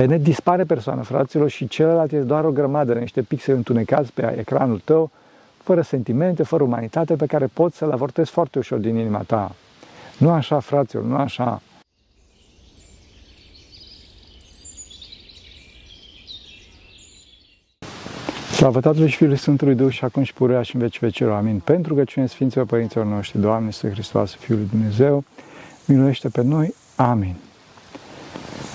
Pe net dispare persoana, fraților, și celălalt este doar o grămadă de niște pixeli întunecați pe ecranul tău, fără sentimente, fără umanitate, pe care poți să-l avortezi foarte ușor din inima ta. Nu așa, fraților, nu așa. Slavă Tatălui și Fiului Sfântului Duh și acum și pururea și în veci vecilor. Amin. Pentru că cine Sfinților Părinților noștri, Doamne, Iisus Hristos, Fiul lui Dumnezeu, miluiește pe noi. Amin.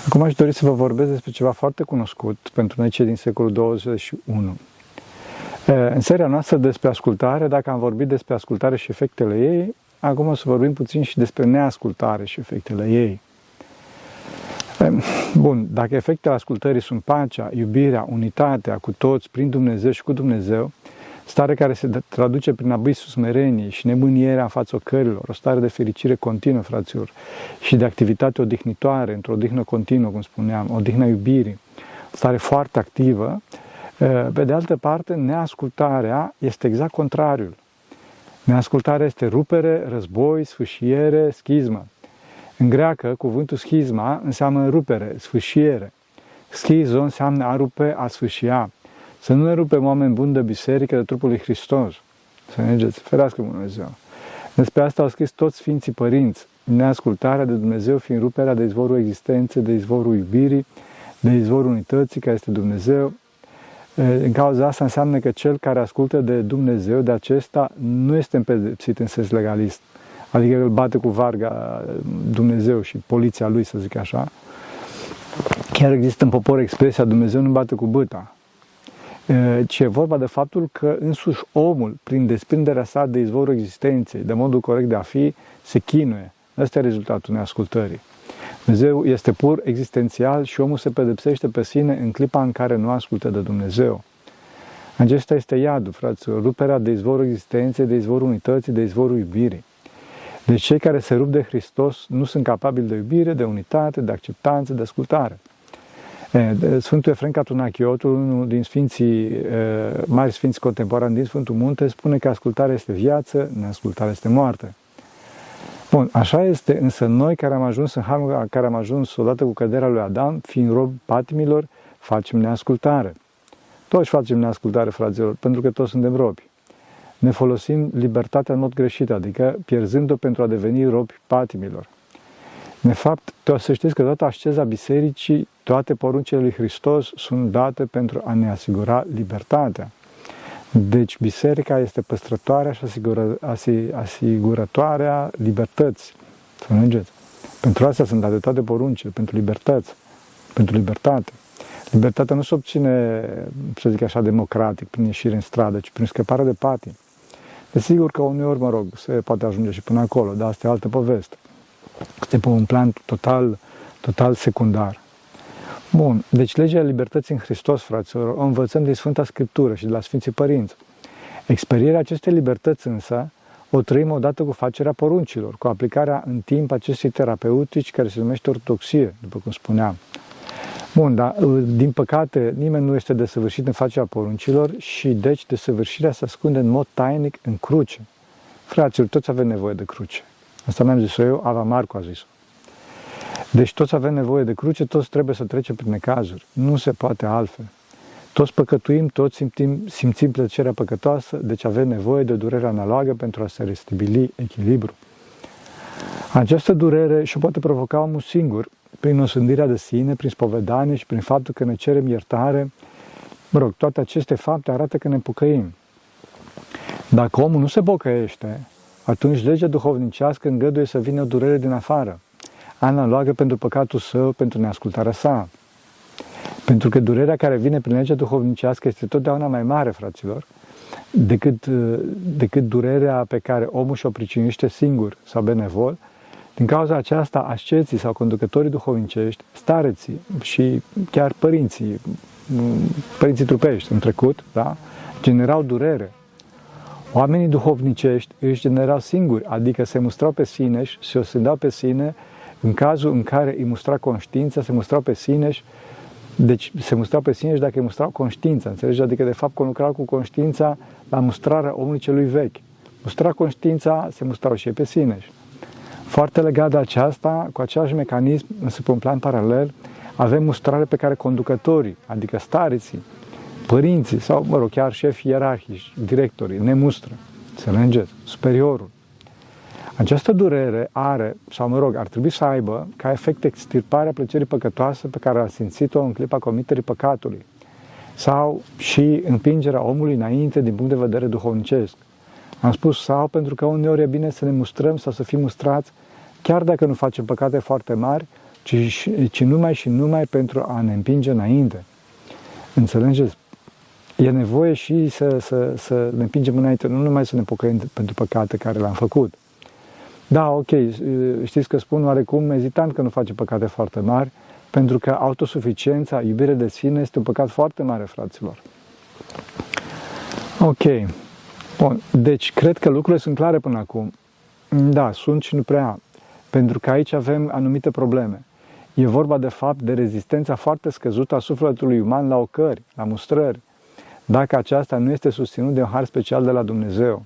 Acum aș dori să vă vorbesc despre ceva foarte cunoscut pentru noi cei din secolul 21. În seria noastră despre ascultare, dacă am vorbit despre ascultare și efectele ei, acum o să vorbim puțin și despre neascultare și efectele ei. Bun, dacă efectele ascultării sunt pacea, iubirea, unitatea cu toți, prin Dumnezeu și cu Dumnezeu, stare care se traduce prin abisul smereniei și nemânierea în fața ocărilor, o stare de fericire continuă, fraților, și de activitate odihnitoare, într-o odihnă continuă, cum spuneam, odihnă iubirii, o stare foarte activă. Pe de altă parte, neascultarea este exact contrariul. Neascultarea este rupere, război, sfâșiere, schismă. În greacă, cuvântul schizma înseamnă rupere, sfâșiere. Schizo înseamnă a rupe, a sfâșia. Să nu ne rupem oameni buni de biserică, de trupul lui Hristos. Să ne mergeți, ferească Dumnezeu. Despre asta au scris toți Sfinții Părinți, neascultarea de Dumnezeu fiind ruperea de izvorul existenței, de izvorul iubirii, de izvorul unității, care este Dumnezeu. În cauza asta înseamnă că cel care ascultă de Dumnezeu, de acesta, nu este împedepsit în sens legalist. Adică îl bate cu varga Dumnezeu și poliția lui, să zic așa. Chiar există în popor expresia Dumnezeu nu bate cu băta. Ci e vorba de faptul că însuși omul, prin desprinderea sa de izvorul existenței, de modul corect de a fi, se chinuie. Ăsta e rezultatul neascultării. Dumnezeu este pur existențial și omul se pedepsește pe sine în clipa în care nu ascultă de Dumnezeu. Acesta este iadul, fraților, ruperea de izvorul existenței, de izvorul unității, de izvorul iubirii. Deci cei care se rup de Hristos nu sunt capabili de iubire, de unitate, de acceptanță, de ascultare. Sfântul Efrem Catunachiotul, unul din sfinții, mari sfinți contemporani din Sfântul Munte, spune că ascultarea este viață, neascultarea este moarte. Bun, așa este, însă noi care am ajuns în harul care am ajuns odată cu căderea lui Adam, fiind rob patimilor, facem neascultare. Toți facem neascultare, fraților, pentru că toți suntem robi ne folosim libertatea în mod greșit, adică pierzând-o pentru a deveni robi patimilor. De fapt, să știți că toată asceza bisericii, toate poruncile lui Hristos sunt date pentru a ne asigura libertatea. Deci biserica este păstrătoarea și asigură, asigurătoarea libertății. Să mergeți. Pentru asta sunt date toate poruncile, pentru libertăți, pentru libertate. Libertatea nu se obține, să zic așa, democratic, prin ieșire în stradă, ci prin scăpare de patim. Desigur că uneori, mă rog, se poate ajunge și până acolo, dar asta e altă poveste. Este pe un plan total, total secundar. Bun, deci legea libertății în Hristos, fraților, o învățăm din Sfânta Scriptură și de la Sfinții Părinți. Experierea acestei libertăți însă o trăim odată cu facerea poruncilor, cu aplicarea în timp acestei terapeutici care se numește ortodoxie, după cum spuneam. Bun, dar uh, din păcate nimeni nu este desăvârșit în facerea poruncilor și deci desăvârșirea se ascunde în mod tainic în cruce. Fraților, toți avem nevoie de cruce. Asta n-am zis-o eu, Ava Marco a zis-o. Deci toți avem nevoie de cruce, toți trebuie să trecem prin necazuri. Nu se poate altfel. Toți păcătuim, toți simțim, simțim plăcerea păcătoasă, deci avem nevoie de durere analogă pentru a se restabili echilibru. Această durere și poate provoca omul singur, prin osândirea de sine, prin spovedanie și prin faptul că ne cerem iertare, mă rog, toate aceste fapte arată că ne pocăim. Dacă omul nu se pocăiește, atunci legea duhovnicească îngăduie să vină o durere din afară, analogă pentru păcatul său, pentru neascultarea sa. Pentru că durerea care vine prin legea duhovnicească este totdeauna mai mare, fraților, decât, decât durerea pe care omul și-o pricinuiește singur sau benevol, din cauza aceasta, asceții sau conducătorii duhovnicești, stareții și chiar părinții, părinții trupești în trecut, da, generau durere. Oamenii duhovnicești își generau singuri, adică se mustrau pe sine și se osândau pe sine în cazul în care îi mustra conștiința, se mustrau pe sine și deci se mustrau pe sine și dacă îi mustrau conștiința, înțelegi? Adică de fapt conlucrau cu conștiința la mustrarea omului celui vechi. Mustra conștiința, se mustrau și ei pe sine. Foarte legat de aceasta, cu același mecanism, însă pe un plan paralel, Avem mustrare pe care conducătorii, adică stariții, părinții sau, mă rog, chiar șefii ierarhici, directorii, ne mustră. Înțelegeți? Superiorul. Această durere are, sau mă rog, ar trebui să aibă ca efect extirparea plăcerii păcătoase pe care a simțit-o în clipa comiterii păcatului sau și împingerea omului înainte din punct de vedere duhovnicesc. Am spus sau pentru că uneori e bine să ne mustrăm sau să fim mustrați, chiar dacă nu facem păcate foarte mari, ci, ci numai și numai pentru a ne împinge înainte. Înțelegeți? E nevoie și să, să, să ne împingem înainte, nu numai să ne pocăim pentru păcate care le-am făcut. Da, ok, știți că spun oarecum ezitant că nu face păcate foarte mari, pentru că autosuficiența, iubirea de sine este un păcat foarte mare, fraților. Ok. Bun. Deci, cred că lucrurile sunt clare până acum. Da, sunt și nu prea. Pentru că aici avem anumite probleme. E vorba, de fapt, de rezistența foarte scăzută a sufletului uman la ocări, la mustrări, dacă aceasta nu este susținut de un har special de la Dumnezeu.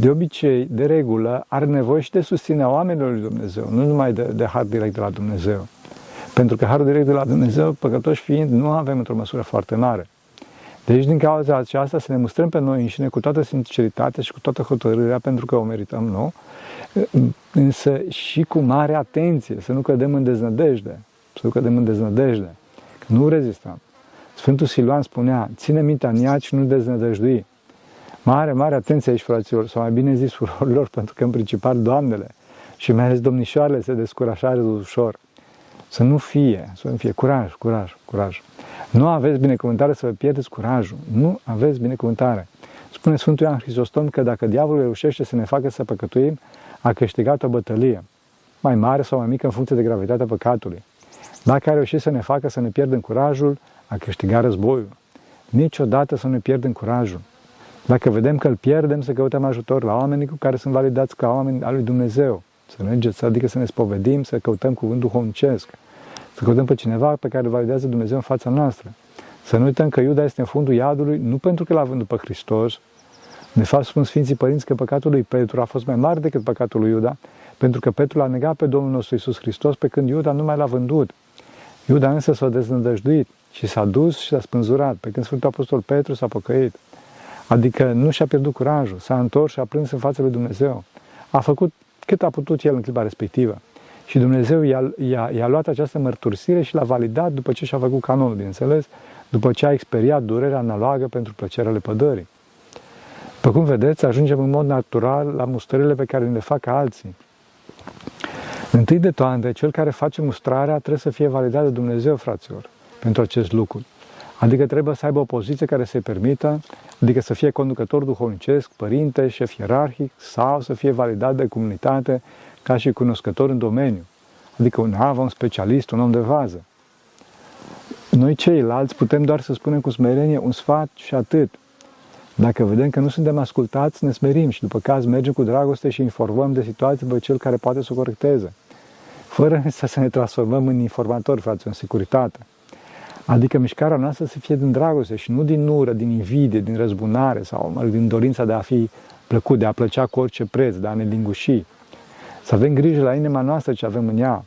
De obicei, de regulă, are nevoie și de susținerea oamenilor lui Dumnezeu, nu numai de, de har direct de la Dumnezeu. Pentru că harul direct de la Dumnezeu, păcătoși fiind, nu avem într-o măsură foarte mare. Deci, din cauza aceasta, să ne mustrăm pe noi înșine cu toată sinceritatea și cu toată hotărârea, pentru că o merităm, nu? Însă și cu mare atenție, să nu cădem în deznădejde, să nu cădem în deznădejde, că nu rezistăm. Sfântul Siluan spunea, ține mintea în ea și nu deznădăjdui. Mare, mare atenție aici, fraților, sau mai bine zis surorilor, pentru că în principal doamnele și mai ales domnișoarele se descurajează ușor. Să nu fie, să nu fie curaj, curaj, curaj. Nu aveți binecuvântare să vă pierdeți curajul. Nu aveți binecuvântare. Spune Sfântul Ioan Hristostom că dacă diavolul reușește să ne facă să păcătuim, a câștigat o bătălie, mai mare sau mai mică în funcție de gravitatea păcatului. Dacă a reușit să ne facă să ne pierdem curajul, a câștigat războiul. Niciodată să nu ne pierdem curajul. Dacă vedem că îl pierdem, să căutăm ajutor la oamenii cu care sunt validați ca oameni al lui Dumnezeu. Să mergeți, adică să ne spovedim, să căutăm cuvântul duhovnicesc, să căutăm pe cineva pe care îl validează Dumnezeu în fața noastră. Să nu uităm că Iuda este în fundul iadului, nu pentru că l-a vândut pe Hristos. De fapt, spun Sfinții Părinți că păcatul lui Petru a fost mai mare decât păcatul lui Iuda, pentru că Petru l-a negat pe Domnul nostru Isus Hristos, pe când Iuda nu mai l-a vândut. Iuda însă s-a deznădăjduit și s-a dus și s-a spânzurat, pe când Sfântul Apostol Petru s-a păcăit. Adică nu și-a pierdut curajul, s-a întors și a plâns în fața lui Dumnezeu. A făcut cât a putut el în clipa respectivă. Și Dumnezeu i-a, i-a, i-a luat această mărturisire și l-a validat după ce și-a făcut canonul, bineînțeles, după ce a experiat durerea analogă pentru plăcerea lepădării. După cum vedeți, ajungem în mod natural la mustrările pe care le fac alții. Întâi de toate, cel care face mustrarea trebuie să fie validat de Dumnezeu, fraților, pentru acest lucru. Adică trebuie să aibă o poziție care să-i permită, adică să fie conducător duhovnicesc, părinte, șef ierarhic sau să fie validat de comunitate ca și cunoscător în domeniu. Adică un avă, un specialist, un om de vază. Noi ceilalți putem doar să spunem cu smerenie un sfat și atât. Dacă vedem că nu suntem ascultați, ne smerim și după caz mergem cu dragoste și informăm de situație pe cel care poate să o corecteze. Fără să ne transformăm în informatori, frate, în securitate. Adică mișcarea noastră să fie din dragoste și nu din ură, din invidie, din răzbunare sau mă, din dorința de a fi plăcut, de a plăcea cu orice preț, de a ne linguși. Să avem grijă la inima noastră ce avem în ea.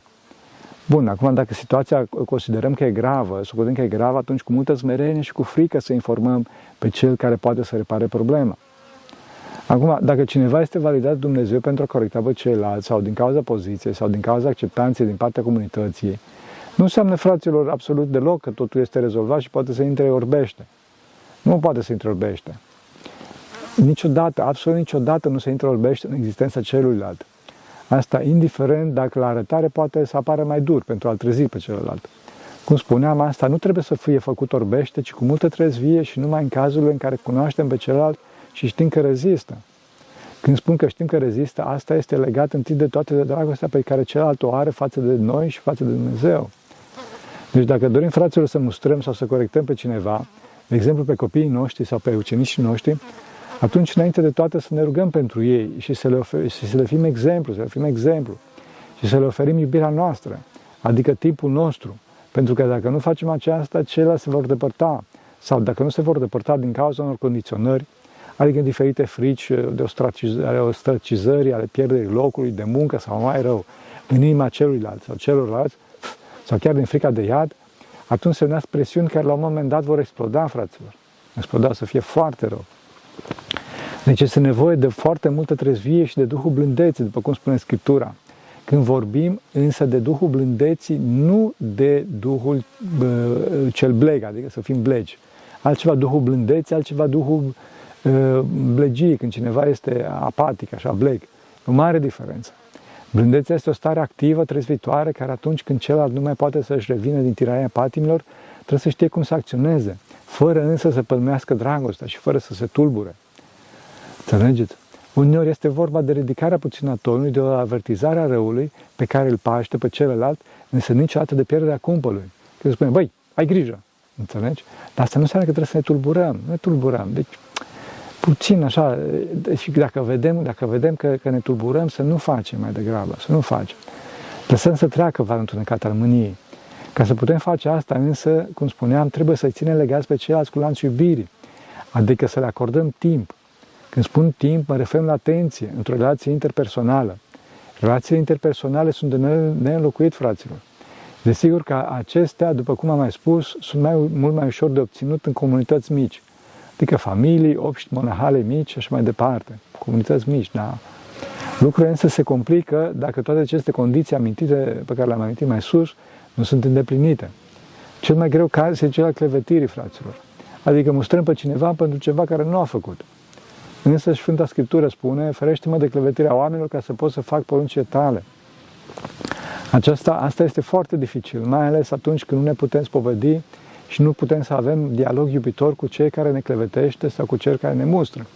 Bun, acum dacă situația considerăm că e gravă, să că e gravă, atunci cu multă smerenie și cu frică să informăm pe cel care poate să repare problema. Acum, dacă cineva este validat Dumnezeu pentru a corecta pe ceilalți, sau din cauza poziției, sau din cauza acceptanței din partea comunității, nu înseamnă, fraților, absolut deloc că totul este rezolvat și poate să intre orbește. Nu poate să intre orbește. Niciodată, absolut niciodată nu se intre orbește în existența celuilalt. Asta indiferent dacă la arătare poate să apară mai dur pentru a-l trezi pe celălalt. Cum spuneam, asta nu trebuie să fie făcut orbește, ci cu multă trezvie și numai în cazurile în care cunoaștem pe celălalt și știm că rezistă. Când spun că știm că rezistă, asta este legat întâi de toate de dragostea pe care celălalt o are față de noi și față de Dumnezeu. Deci dacă dorim, fraților, să mustrăm sau să corectăm pe cineva, de exemplu pe copiii noștri sau pe ucenicii noștri, atunci, înainte de toate, să ne rugăm pentru ei și să le, ofer- și să le fim exemplu, să le fim exemplu și să le oferim iubirea noastră, adică timpul nostru. Pentru că dacă nu facem aceasta, ceilalți se vor depărta. Sau dacă nu se vor depărta din cauza unor condiționări, adică diferite frici de ostracizări, ale pierderii locului de muncă sau mai rău, în inima celuilalt sau celorlalți, sau chiar din frica de iad, atunci se nasc presiuni care la un moment dat vor exploda, fraților. Exploda să fie foarte rău. Deci este nevoie de foarte multă trezvie și de Duhul blândeții, după cum spune Scriptura. Când vorbim însă de Duhul blândeții, nu de Duhul bă, cel bleg, adică să fim blegi. Altceva Duhul blândeții, altceva Duhul uh, blegii, când cineva este apatic, așa, bleg. O mare diferență. Blândețea este o stare activă, trezvitoare, care atunci când celălalt nu mai poate să-și revină din tiraia patimilor, trebuie să știe cum să acționeze, fără însă să pălmească dragostea și fără să se tulbure. Înțelegeți? Uneori este vorba de ridicarea puțin a tonului, de o avertizare a răului pe care îl paște pe celălalt, însă niciodată de pierderea cumpălui. Că spune, băi, ai grijă, înțelegi? Dar asta nu înseamnă că trebuie să ne tulburăm, ne tulburăm. Deci, puțin așa, și dacă vedem, dacă vedem că, că ne tulburăm, să nu facem mai degrabă, să nu facem. Lăsăm să treacă valul întunecat al mâniei. Ca să putem face asta, însă, cum spuneam, trebuie să ținem legați pe ceilalți cu lanțul iubirii, adică să le acordăm timp, când spun timp, mă refer la atenție într-o relație interpersonală. Relațiile interpersonale sunt de neînlocuit, fraților. Desigur că acestea, după cum am mai spus, sunt mai, mult mai ușor de obținut în comunități mici. Adică familii, obști monahale mici și așa mai departe. Comunități mici, da. Lucrurile însă se complică dacă toate aceste condiții amintite, pe care le-am amintit mai sus, nu sunt îndeplinite. Cel mai greu caz este cel al clevetirii, fraților. Adică mustrăm pe cineva pentru ceva care nu a făcut. Însă Sfânta Scriptură spune, ferește-mă de clevetirea oamenilor ca să pot să fac poruncile tale. Aceasta, asta este foarte dificil, mai ales atunci când nu ne putem spovedi și nu putem să avem dialog iubitor cu cei care ne clevetește sau cu cei care ne mustră.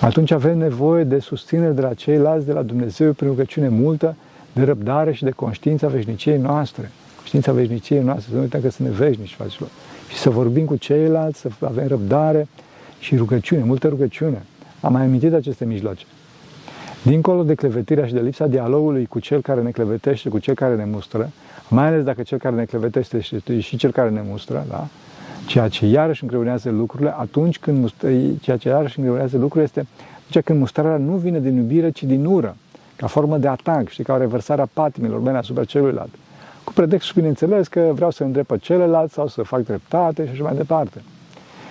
Atunci avem nevoie de susținere de la ceilalți, de la Dumnezeu, prin rugăciune multă, de răbdare și de conștiința veșniciei noastre. Conștiința veșniciei noastre, să nu uităm că sunt veșnici, fraților. Și să vorbim cu ceilalți, să avem răbdare, și rugăciune, multă rugăciune. Am mai amintit aceste mijloace. Dincolo de clevetirea și de lipsa dialogului cu cel care ne clevetește, cu cel care ne mustră, mai ales dacă cel care ne clevetește este și cel care ne mustră, da? ceea ce iarăși îngreunează lucrurile, atunci când mustră, ceea ce iarăși îngreunează lucrurile este atunci când mustrarea nu vine din iubire, ci din ură, ca formă de atac, știi, ca o reversare a patimilor mele asupra celuilalt. Cu pretextul, bineînțeles, că vreau să îndrept pe celălalt sau să fac dreptate și așa mai departe.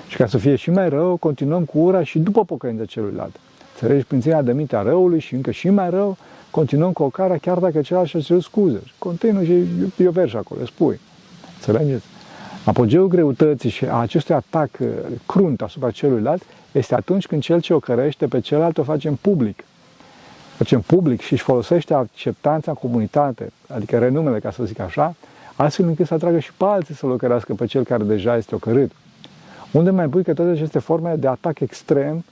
Și ca să fie și mai rău, continuăm cu ura și după pocăința celuilalt. Înțelegi? Prin ținerea de mintea răului și încă și mai rău, continuăm cu ocarea chiar dacă celălalt și-a cerut scuze. Continui și eu verși acolo, spui. Înțelegeți? Apogeul greutății și a acestui atac uh, crunt asupra celuilalt este atunci când cel ce o cărește pe celălalt o facem public. Facem public și își folosește acceptanța în comunitate, adică renumele, ca să zic așa, astfel încât să atragă și pe alții să-l ocărească pe cel care deja este ocărât. Unde mai pui că toate aceste forme de atac extrem,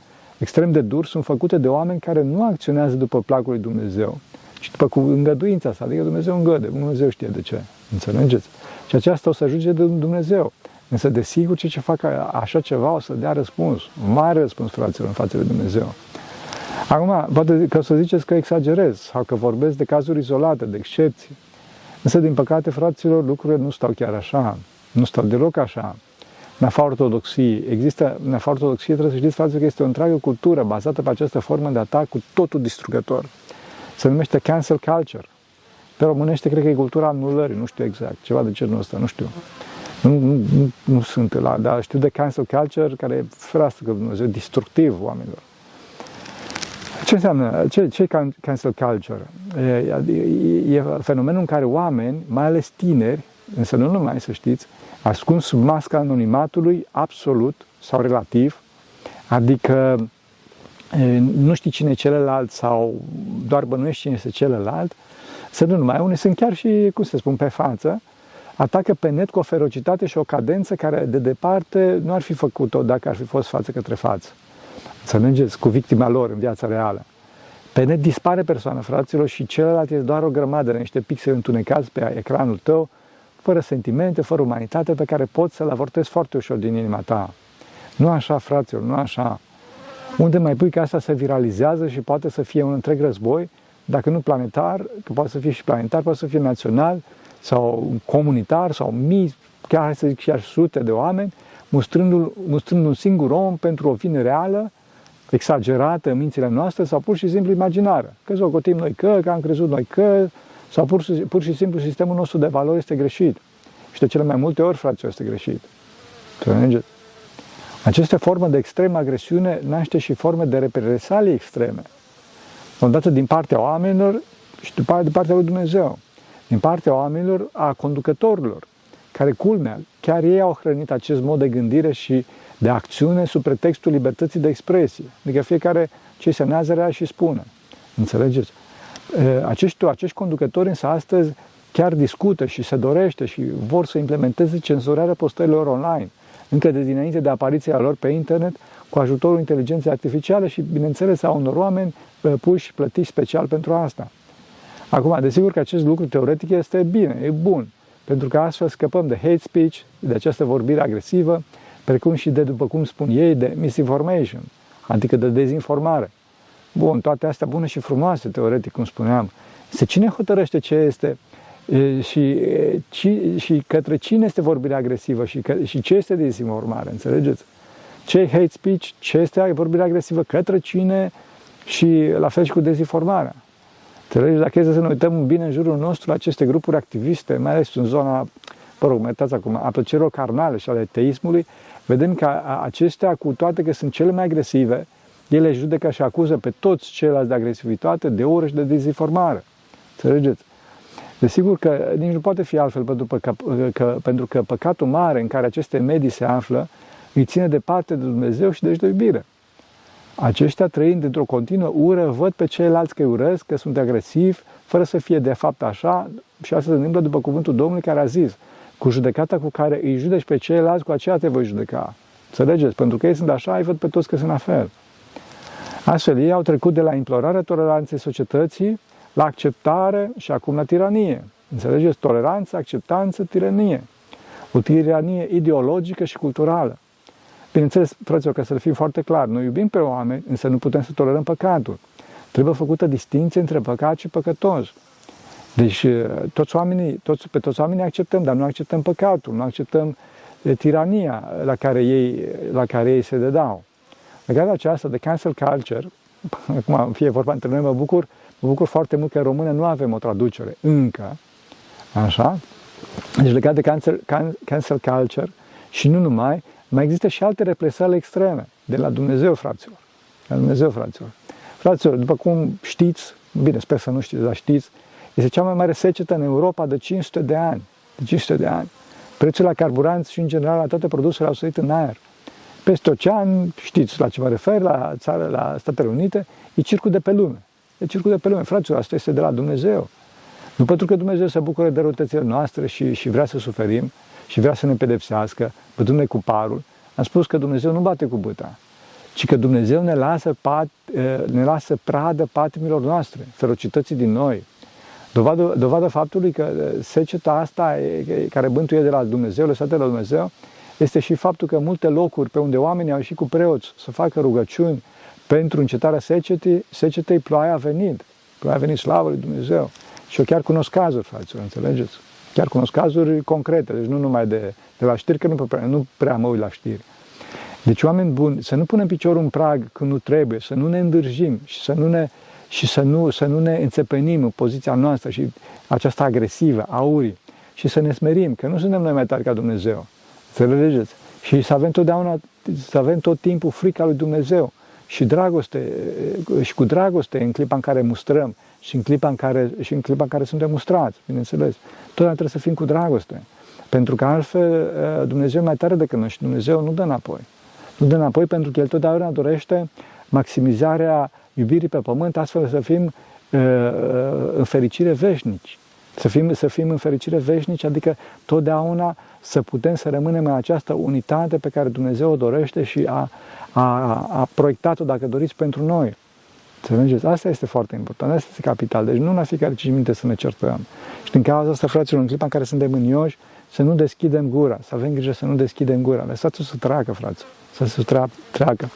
extrem de dur, sunt făcute de oameni care nu acționează după placul lui Dumnezeu, ci după cu îngăduința sa, adică Dumnezeu îngăde, Dumnezeu știe de ce, înțelegeți? Și aceasta o să ajunge de Dumnezeu. Însă, desigur, cei ce fac așa ceva o să dea răspuns, un mare răspuns, fraților, în față de Dumnezeu. Acum, poate că o să ziceți că exagerez sau că vorbesc de cazuri izolate, de excepții. Însă, din păcate, fraților, lucrurile nu stau chiar așa. Nu stau deloc așa în afara ortodoxiei. Există, în afara ortodoxiei, trebuie să știți, frate, că este o întreagă cultură bazată pe această formă de atac cu totul distrugător. Se numește cancel culture. Pe românește, cred că e cultura anulării, nu știu exact, ceva de genul ăsta, nu știu. Nu, nu, nu, nu sunt la, dar știu de cancel culture, care e fereastră că Dumnezeu, destructiv oamenilor. Ce înseamnă? Ce, ce e cancel culture? E, e, e fenomenul în care oameni, mai ales tineri, însă nu numai să știți, ascuns sub masca anonimatului absolut sau relativ, adică nu știi cine e celălalt sau doar bănuiești cine este celălalt, să nu numai, unii sunt chiar și, cum să spun, pe față, atacă pe net cu o ferocitate și o cadență care de departe nu ar fi făcut-o dacă ar fi fost față către față. Înțelegeți? Cu victima lor în viața reală. Pe net dispare persoana, fraților, și celălalt este doar o grămadă de niște pixeli întunecați pe ecranul tău, fără sentimente, fără umanitate, pe care poți să-l avortezi foarte ușor din inima ta. Nu așa, fraților, nu așa. Unde mai pui că asta se viralizează și poate să fie un întreg război, dacă nu planetar, că poate să fie și planetar, poate să fie național sau comunitar sau mii, chiar să zic chiar sute de oameni, mustrând, mustrând un singur om pentru o fine reală, exagerată în mințile noastre sau pur și simplu imaginară. Că o noi că, că am crezut noi că, Sau pur, pur și simplu sistemul nostru de valori este greșit. Și de cele mai multe ori, fraților, este greșit. Înțelegeți? Aceste forme de extremă agresiune naște și forme de represalii extreme. Odată din partea oamenilor și după din partea lui Dumnezeu. Din partea oamenilor, a conducătorilor, care culmea, chiar ei au hrănit acest mod de gândire și de acțiune sub pretextul libertății de expresie. Adică fiecare ce se nează și spune. Înțelegeți? Acești, acești conducători însă astăzi chiar discută și se dorește și vor să implementeze cenzurarea postărilor online, încă de dinainte de apariția lor pe internet, cu ajutorul inteligenței artificiale și, bineînțeles, a unor oameni puși, plătiți special pentru asta. Acum, desigur că acest lucru teoretic este bine, e bun, pentru că astfel scăpăm de hate speech, de această vorbire agresivă, precum și de, după cum spun ei, de misinformation, adică de dezinformare. Bun, toate astea bune și frumoase, teoretic, cum spuneam. Se cine hotărăște ce este și, ci, și către cine este vorbirea agresivă și, că, și ce este dezinformare, înțelegeți? Ce e hate speech, ce este vorbirea agresivă, către cine și la fel și cu dezinformarea. Înțelegeți? Dacă este să ne uităm bine în jurul nostru la aceste grupuri activiste, mai ales în zona, vă rog, mă acum, a plăcerilor carnale și ale teismului, vedem că acestea, cu toate că sunt cele mai agresive, ele judecă și acuză pe toți ceilalți de agresivitate, de ură și de dezinformare. Înțelegeți? Desigur că nici nu poate fi altfel, pentru că, că, pentru că păcatul mare în care aceste medii se află îi ține departe de Dumnezeu și deci de iubire. Aceștia trăind într-o continuă ură, văd pe ceilalți că îi urăsc, că sunt agresivi, fără să fie de fapt așa, și asta se întâmplă după cuvântul Domnului care a zis, cu judecata cu care îi judeci pe ceilalți, cu aceea te voi judeca. Înțelegeți? Pentru că ei sunt așa, îi văd pe toți că sunt la fel. Astfel, ei au trecut de la implorarea toleranței societății la acceptare și acum la tiranie. Înțelegeți? Toleranță, acceptanță, tiranie. O tiranie ideologică și culturală. Bineînțeles, fraților, ca să fim foarte clar, noi iubim pe oameni, însă nu putem să tolerăm păcatul. Trebuie făcută distinție între păcat și păcătos. Deci toți oamenii, toți, pe toți oamenii acceptăm, dar nu acceptăm păcatul, nu acceptăm tirania la care ei, la care ei se dedau. Legat de aceasta, de cancel culture, acum fie vorba între noi, mă bucur, mă bucur foarte mult că în română nu avem o traducere încă, așa? Deci legat de cancel, cancel culture și nu numai, mai există și alte represale extreme de la Dumnezeu, fraților. De la Dumnezeu, fraților. Fraților, după cum știți, bine, sper să nu știți, dar știți, este cea mai mare secetă în Europa de 500 de ani. De 500 de ani. Prețul la carburanți și, în general, la toate produsele au sărit în aer. Peste ocean, știți la ce mă refer, la țară, la Statele Unite, e circul de pe lume. E circul de pe lume. Fraților, asta este de la Dumnezeu. Nu pentru că Dumnezeu se bucură de răutățile noastre și, și vrea să suferim și vrea să ne pedepsească, bătându-ne cu parul. Am spus că Dumnezeu nu bate cu băta, ci că Dumnezeu ne lasă, pat, ne lasă pradă patimilor noastre, ferocității din noi. Dovadă, dovadă faptului că seceta asta care bântuie de la Dumnezeu, lăsată de la Dumnezeu, este și faptul că multe locuri pe unde oamenii au ieșit cu preoți să facă rugăciuni pentru încetarea secetei, secetei ploaia a venit. Ploaia a venit, slavă lui Dumnezeu. Și eu chiar cunosc cazuri, fraților, înțelegeți? Chiar cunosc cazuri concrete, deci nu numai de, de la știri, că nu prea, nu prea mă uit la știri. Deci, oameni buni, să nu punem piciorul în prag când nu trebuie, să nu ne îndârjim și să nu ne, și să nu, să nu ne înțepenim în poziția noastră și aceasta agresivă, aurii, și să ne smerim, că nu suntem noi mai tari ca Dumnezeu. Înțelegeți? Și să avem totdeauna, să avem tot timpul frica lui Dumnezeu și dragoste, și cu dragoste în clipa în care mustrăm și în clipa în care, și în clipa în care suntem mustrați, bineînțeles. Totdeauna trebuie să fim cu dragoste. Pentru că altfel Dumnezeu e mai tare decât noi și Dumnezeu nu dă înapoi. Nu dă înapoi pentru că El totdeauna dorește maximizarea iubirii pe pământ, astfel să fim în fericire veșnici. Să fim, să fim în fericire veșnici, adică totdeauna să putem să rămânem în această unitate pe care Dumnezeu o dorește și a, a, a proiectat-o, dacă doriți, pentru noi. Înțelegeți? Asta este foarte important, asta este capital. Deci nu la fiecare 5 minute să ne certăm. Și din cauza asta, fraților, în clipa în care suntem mânioși, să nu deschidem gura, să avem grijă să nu deschidem gura. Lăsați-o să treacă, frate, să se treacă.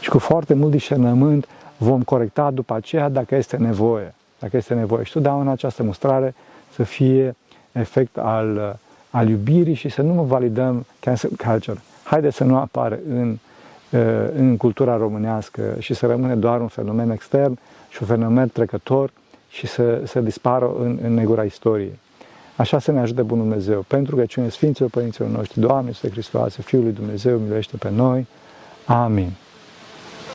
Și cu foarte mult discernământ vom corecta după aceea dacă este nevoie. Dacă este nevoie. Și în această mustrare să fie efect al, al iubirii și să nu mă validăm cancel culture. Haideți să nu apară în, în cultura românească și să rămâne doar un fenomen extern și un fenomen trecător și să, să dispară în, în negura istoriei. Așa să ne ajute Bunul Dumnezeu. Pentru că cine Sfinților Părinților noștri, Doamne, Sfântul Hristos, Fiul lui Dumnezeu, miluiește pe noi. Amin.